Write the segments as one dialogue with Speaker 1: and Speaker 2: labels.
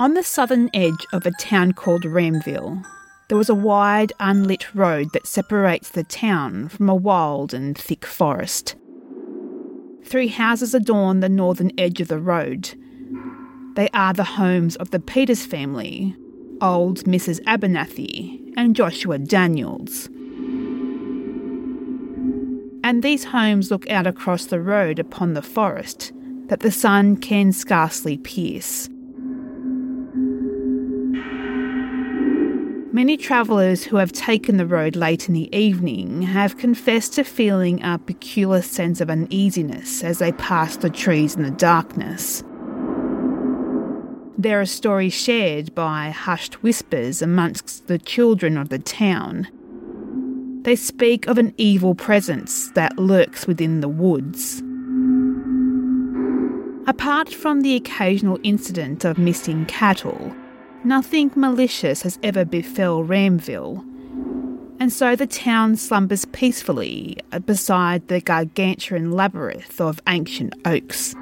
Speaker 1: On the southern edge of a town called Ramville, there was a wide, unlit road that separates the town from a wild and thick forest. Three houses adorn the northern edge of the road. They are the homes of the Peters family, old Mrs. Abernathy and Joshua Daniels. And these homes look out across the road upon the forest that the sun can scarcely pierce. Many travellers who have taken the road late in the evening have confessed to feeling a peculiar sense of uneasiness as they pass the trees in the darkness. There are stories shared by hushed whispers amongst the children of the town. They speak of an evil presence that lurks within the woods. Apart from the occasional incident of missing cattle, Nothing malicious has ever befell Ramville, and so the town slumbers peacefully uh, beside the gargantuan labyrinth of ancient oaks.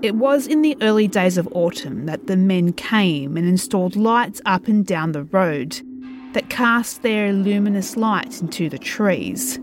Speaker 1: It was in the early days of autumn that the men came and installed lights up and down the road that cast their luminous light into the trees.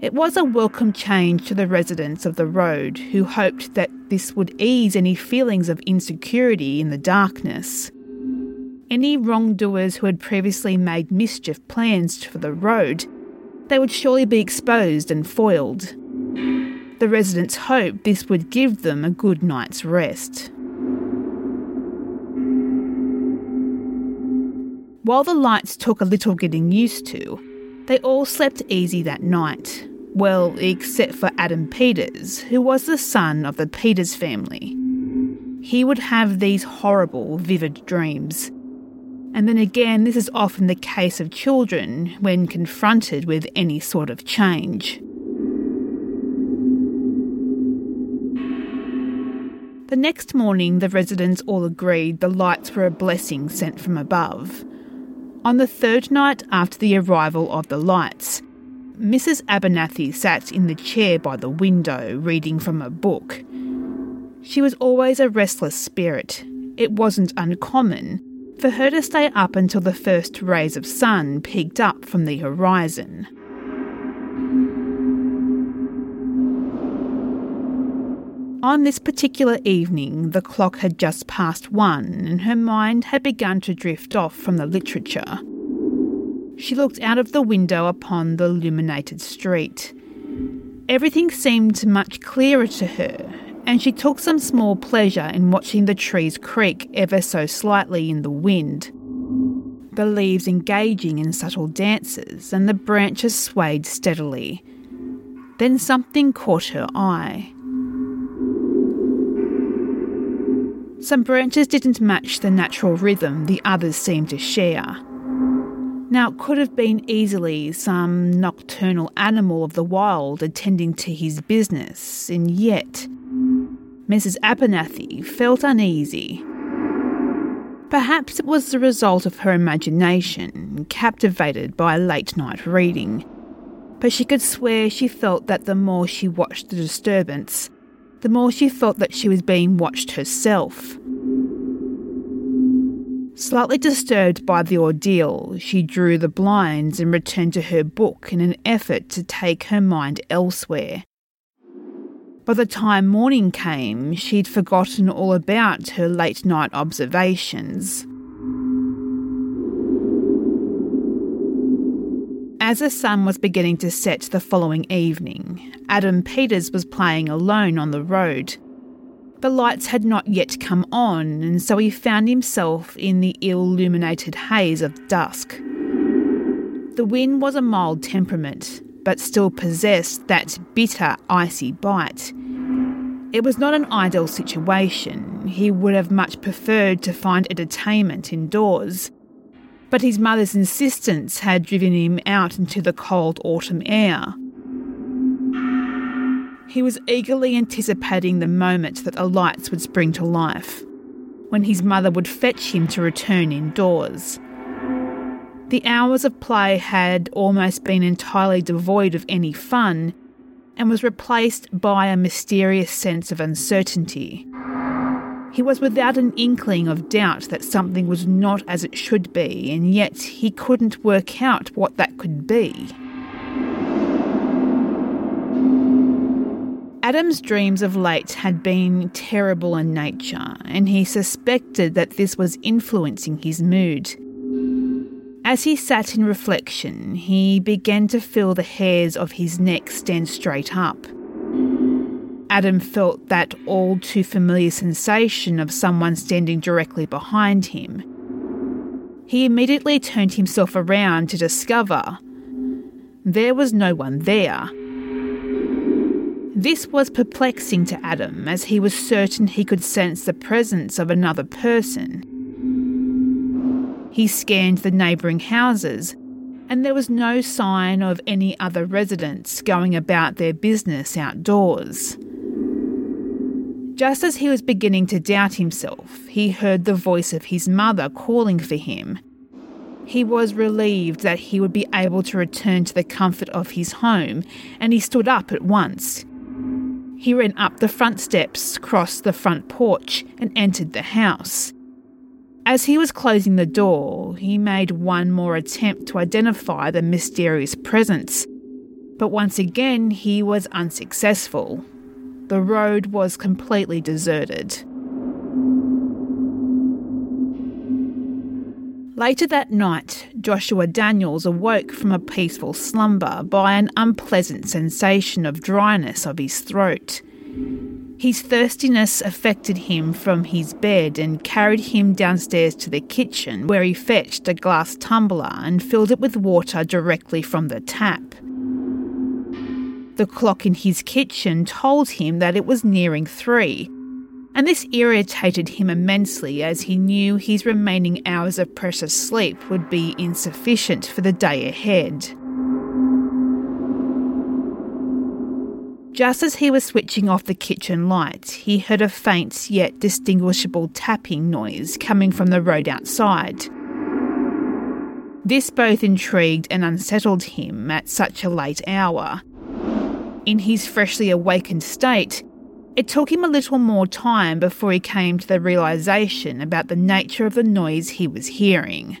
Speaker 1: It was a welcome change to the residents of the road who hoped that this would ease any feelings of insecurity in the darkness. Any wrongdoers who had previously made mischief plans for the road, they would surely be exposed and foiled. The residents hoped this would give them a good night's rest. While the lights took a little getting used to, they all slept easy that night, well, except for Adam Peters, who was the son of the Peters family. He would have these horrible, vivid dreams. And then again, this is often the case of children when confronted with any sort of change. The next morning, the residents all agreed the lights were a blessing sent from above. On the third night after the arrival of the lights, Mrs. Abernathy sat in the chair by the window reading from a book. She was always a restless spirit. It wasn't uncommon for her to stay up until the first rays of sun peeked up from the horizon. On this particular evening, the clock had just passed one, and her mind had begun to drift off from the literature. She looked out of the window upon the illuminated street. Everything seemed much clearer to her, and she took some small pleasure in watching the trees creak ever so slightly in the wind. The leaves engaging in subtle dances, and the branches swayed steadily. Then something caught her eye. Some branches didn't match the natural rhythm the others seemed to share. Now, it could have been easily some nocturnal animal of the wild attending to his business, and yet Mrs. Abernathy felt uneasy. Perhaps it was the result of her imagination, captivated by late night reading. But she could swear she felt that the more she watched the disturbance, the more she felt that she was being watched herself. Slightly disturbed by the ordeal, she drew the blinds and returned to her book in an effort to take her mind elsewhere. By the time morning came, she'd forgotten all about her late night observations. As the sun was beginning to set the following evening, Adam Peters was playing alone on the road the lights had not yet come on, and so he found himself in the ill illuminated haze of dusk. The wind was a mild temperament, but still possessed that bitter, icy bite. It was not an ideal situation. He would have much preferred to find entertainment indoors. But his mother's insistence had driven him out into the cold autumn air. He was eagerly anticipating the moment that the lights would spring to life, when his mother would fetch him to return indoors. The hours of play had almost been entirely devoid of any fun and was replaced by a mysterious sense of uncertainty. He was without an inkling of doubt that something was not as it should be, and yet he couldn't work out what that could be. Adam's dreams of late had been terrible in nature, and he suspected that this was influencing his mood. As he sat in reflection, he began to feel the hairs of his neck stand straight up. Adam felt that all too familiar sensation of someone standing directly behind him. He immediately turned himself around to discover there was no one there. This was perplexing to Adam as he was certain he could sense the presence of another person. He scanned the neighbouring houses, and there was no sign of any other residents going about their business outdoors. Just as he was beginning to doubt himself, he heard the voice of his mother calling for him. He was relieved that he would be able to return to the comfort of his home, and he stood up at once. He ran up the front steps, crossed the front porch, and entered the house. As he was closing the door, he made one more attempt to identify the mysterious presence. But once again, he was unsuccessful. The road was completely deserted. Later that night, Joshua Daniels awoke from a peaceful slumber by an unpleasant sensation of dryness of his throat. His thirstiness affected him from his bed and carried him downstairs to the kitchen, where he fetched a glass tumbler and filled it with water directly from the tap. The clock in his kitchen told him that it was nearing three, and this irritated him immensely as he knew his remaining hours of precious sleep would be insufficient for the day ahead. Just as he was switching off the kitchen light, he heard a faint yet distinguishable tapping noise coming from the road outside. This both intrigued and unsettled him at such a late hour. In his freshly awakened state, it took him a little more time before he came to the realization about the nature of the noise he was hearing.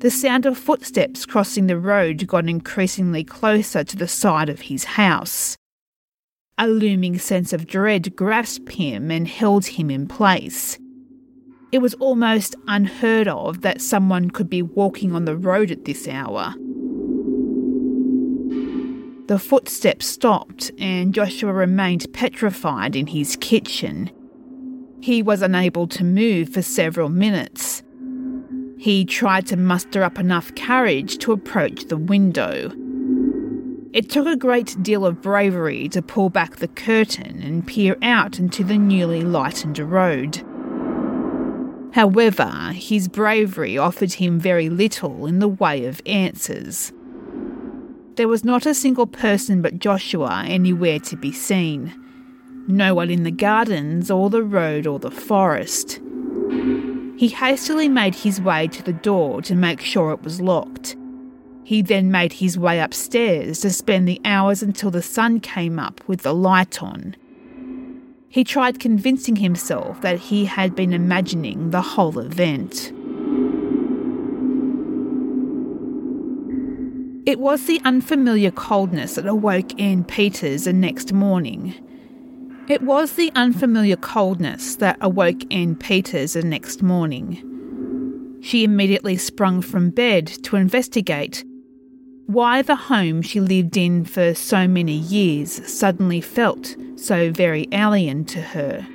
Speaker 1: The sound of footsteps crossing the road got increasingly closer to the side of his house. A looming sense of dread grasped him and held him in place. It was almost unheard of that someone could be walking on the road at this hour. The footsteps stopped, and Joshua remained petrified in his kitchen. He was unable to move for several minutes. He tried to muster up enough courage to approach the window. It took a great deal of bravery to pull back the curtain and peer out into the newly lightened road. However, his bravery offered him very little in the way of answers. There was not a single person but Joshua anywhere to be seen. No one in the gardens or the road or the forest. He hastily made his way to the door to make sure it was locked. He then made his way upstairs to spend the hours until the sun came up with the light on. He tried convincing himself that he had been imagining the whole event. It was the unfamiliar coldness that awoke Anne Peters the next morning. It was the unfamiliar coldness that awoke Anne Peters the next morning. She immediately sprung from bed to investigate why the home she lived in for so many years suddenly felt so very alien to her.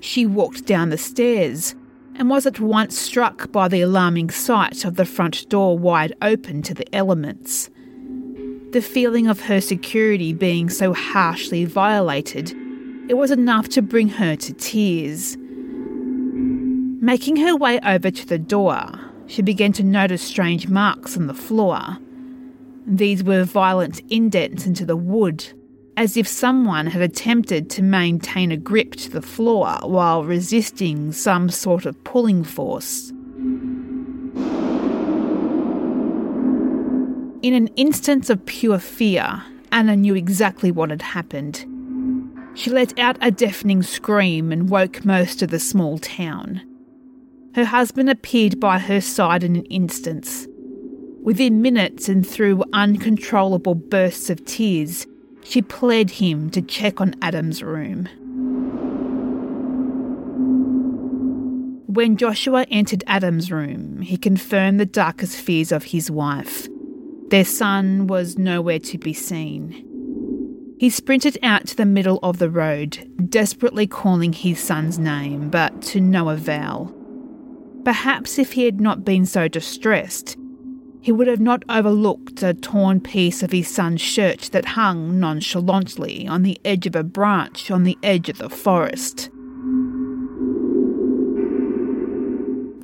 Speaker 1: She walked down the stairs, and was at once struck by the alarming sight of the front door wide open to the elements. The feeling of her security being so harshly violated, it was enough to bring her to tears. Making her way over to the door, she began to notice strange marks on the floor. These were violent indents into the wood, as if someone had attempted to maintain a grip to the floor while resisting some sort of pulling force. In an instance of pure fear, Anna knew exactly what had happened. She let out a deafening scream and woke most of the small town. Her husband appeared by her side in an instant. Within minutes and through uncontrollable bursts of tears, she pled him to check on Adam's room. When Joshua entered Adam's room, he confirmed the darkest fears of his wife. Their son was nowhere to be seen. He sprinted out to the middle of the road, desperately calling his son's name, but to no avail. Perhaps if he had not been so distressed, he would have not overlooked a torn piece of his son's shirt that hung nonchalantly on the edge of a branch on the edge of the forest.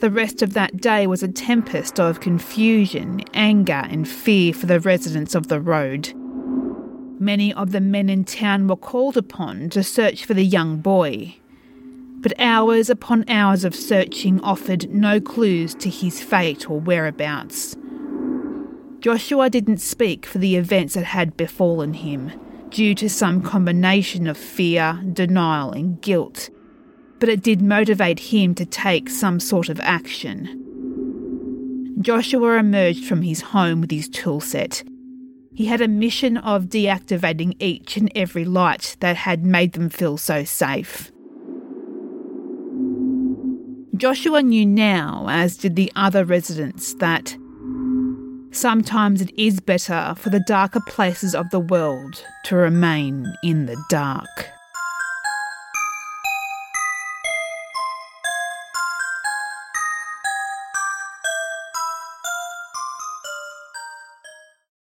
Speaker 1: The rest of that day was a tempest of confusion, anger, and fear for the residents of the road. Many of the men in town were called upon to search for the young boy. But hours upon hours of searching offered no clues to his fate or whereabouts. Joshua didn't speak for the events that had befallen him, due to some combination of fear, denial, and guilt but it did motivate him to take some sort of action. Joshua emerged from his home with his toolset. He had a mission of deactivating each and every light that had made them feel so safe. Joshua knew now, as did the other residents, that sometimes it is better for the darker places of the world to remain in the dark.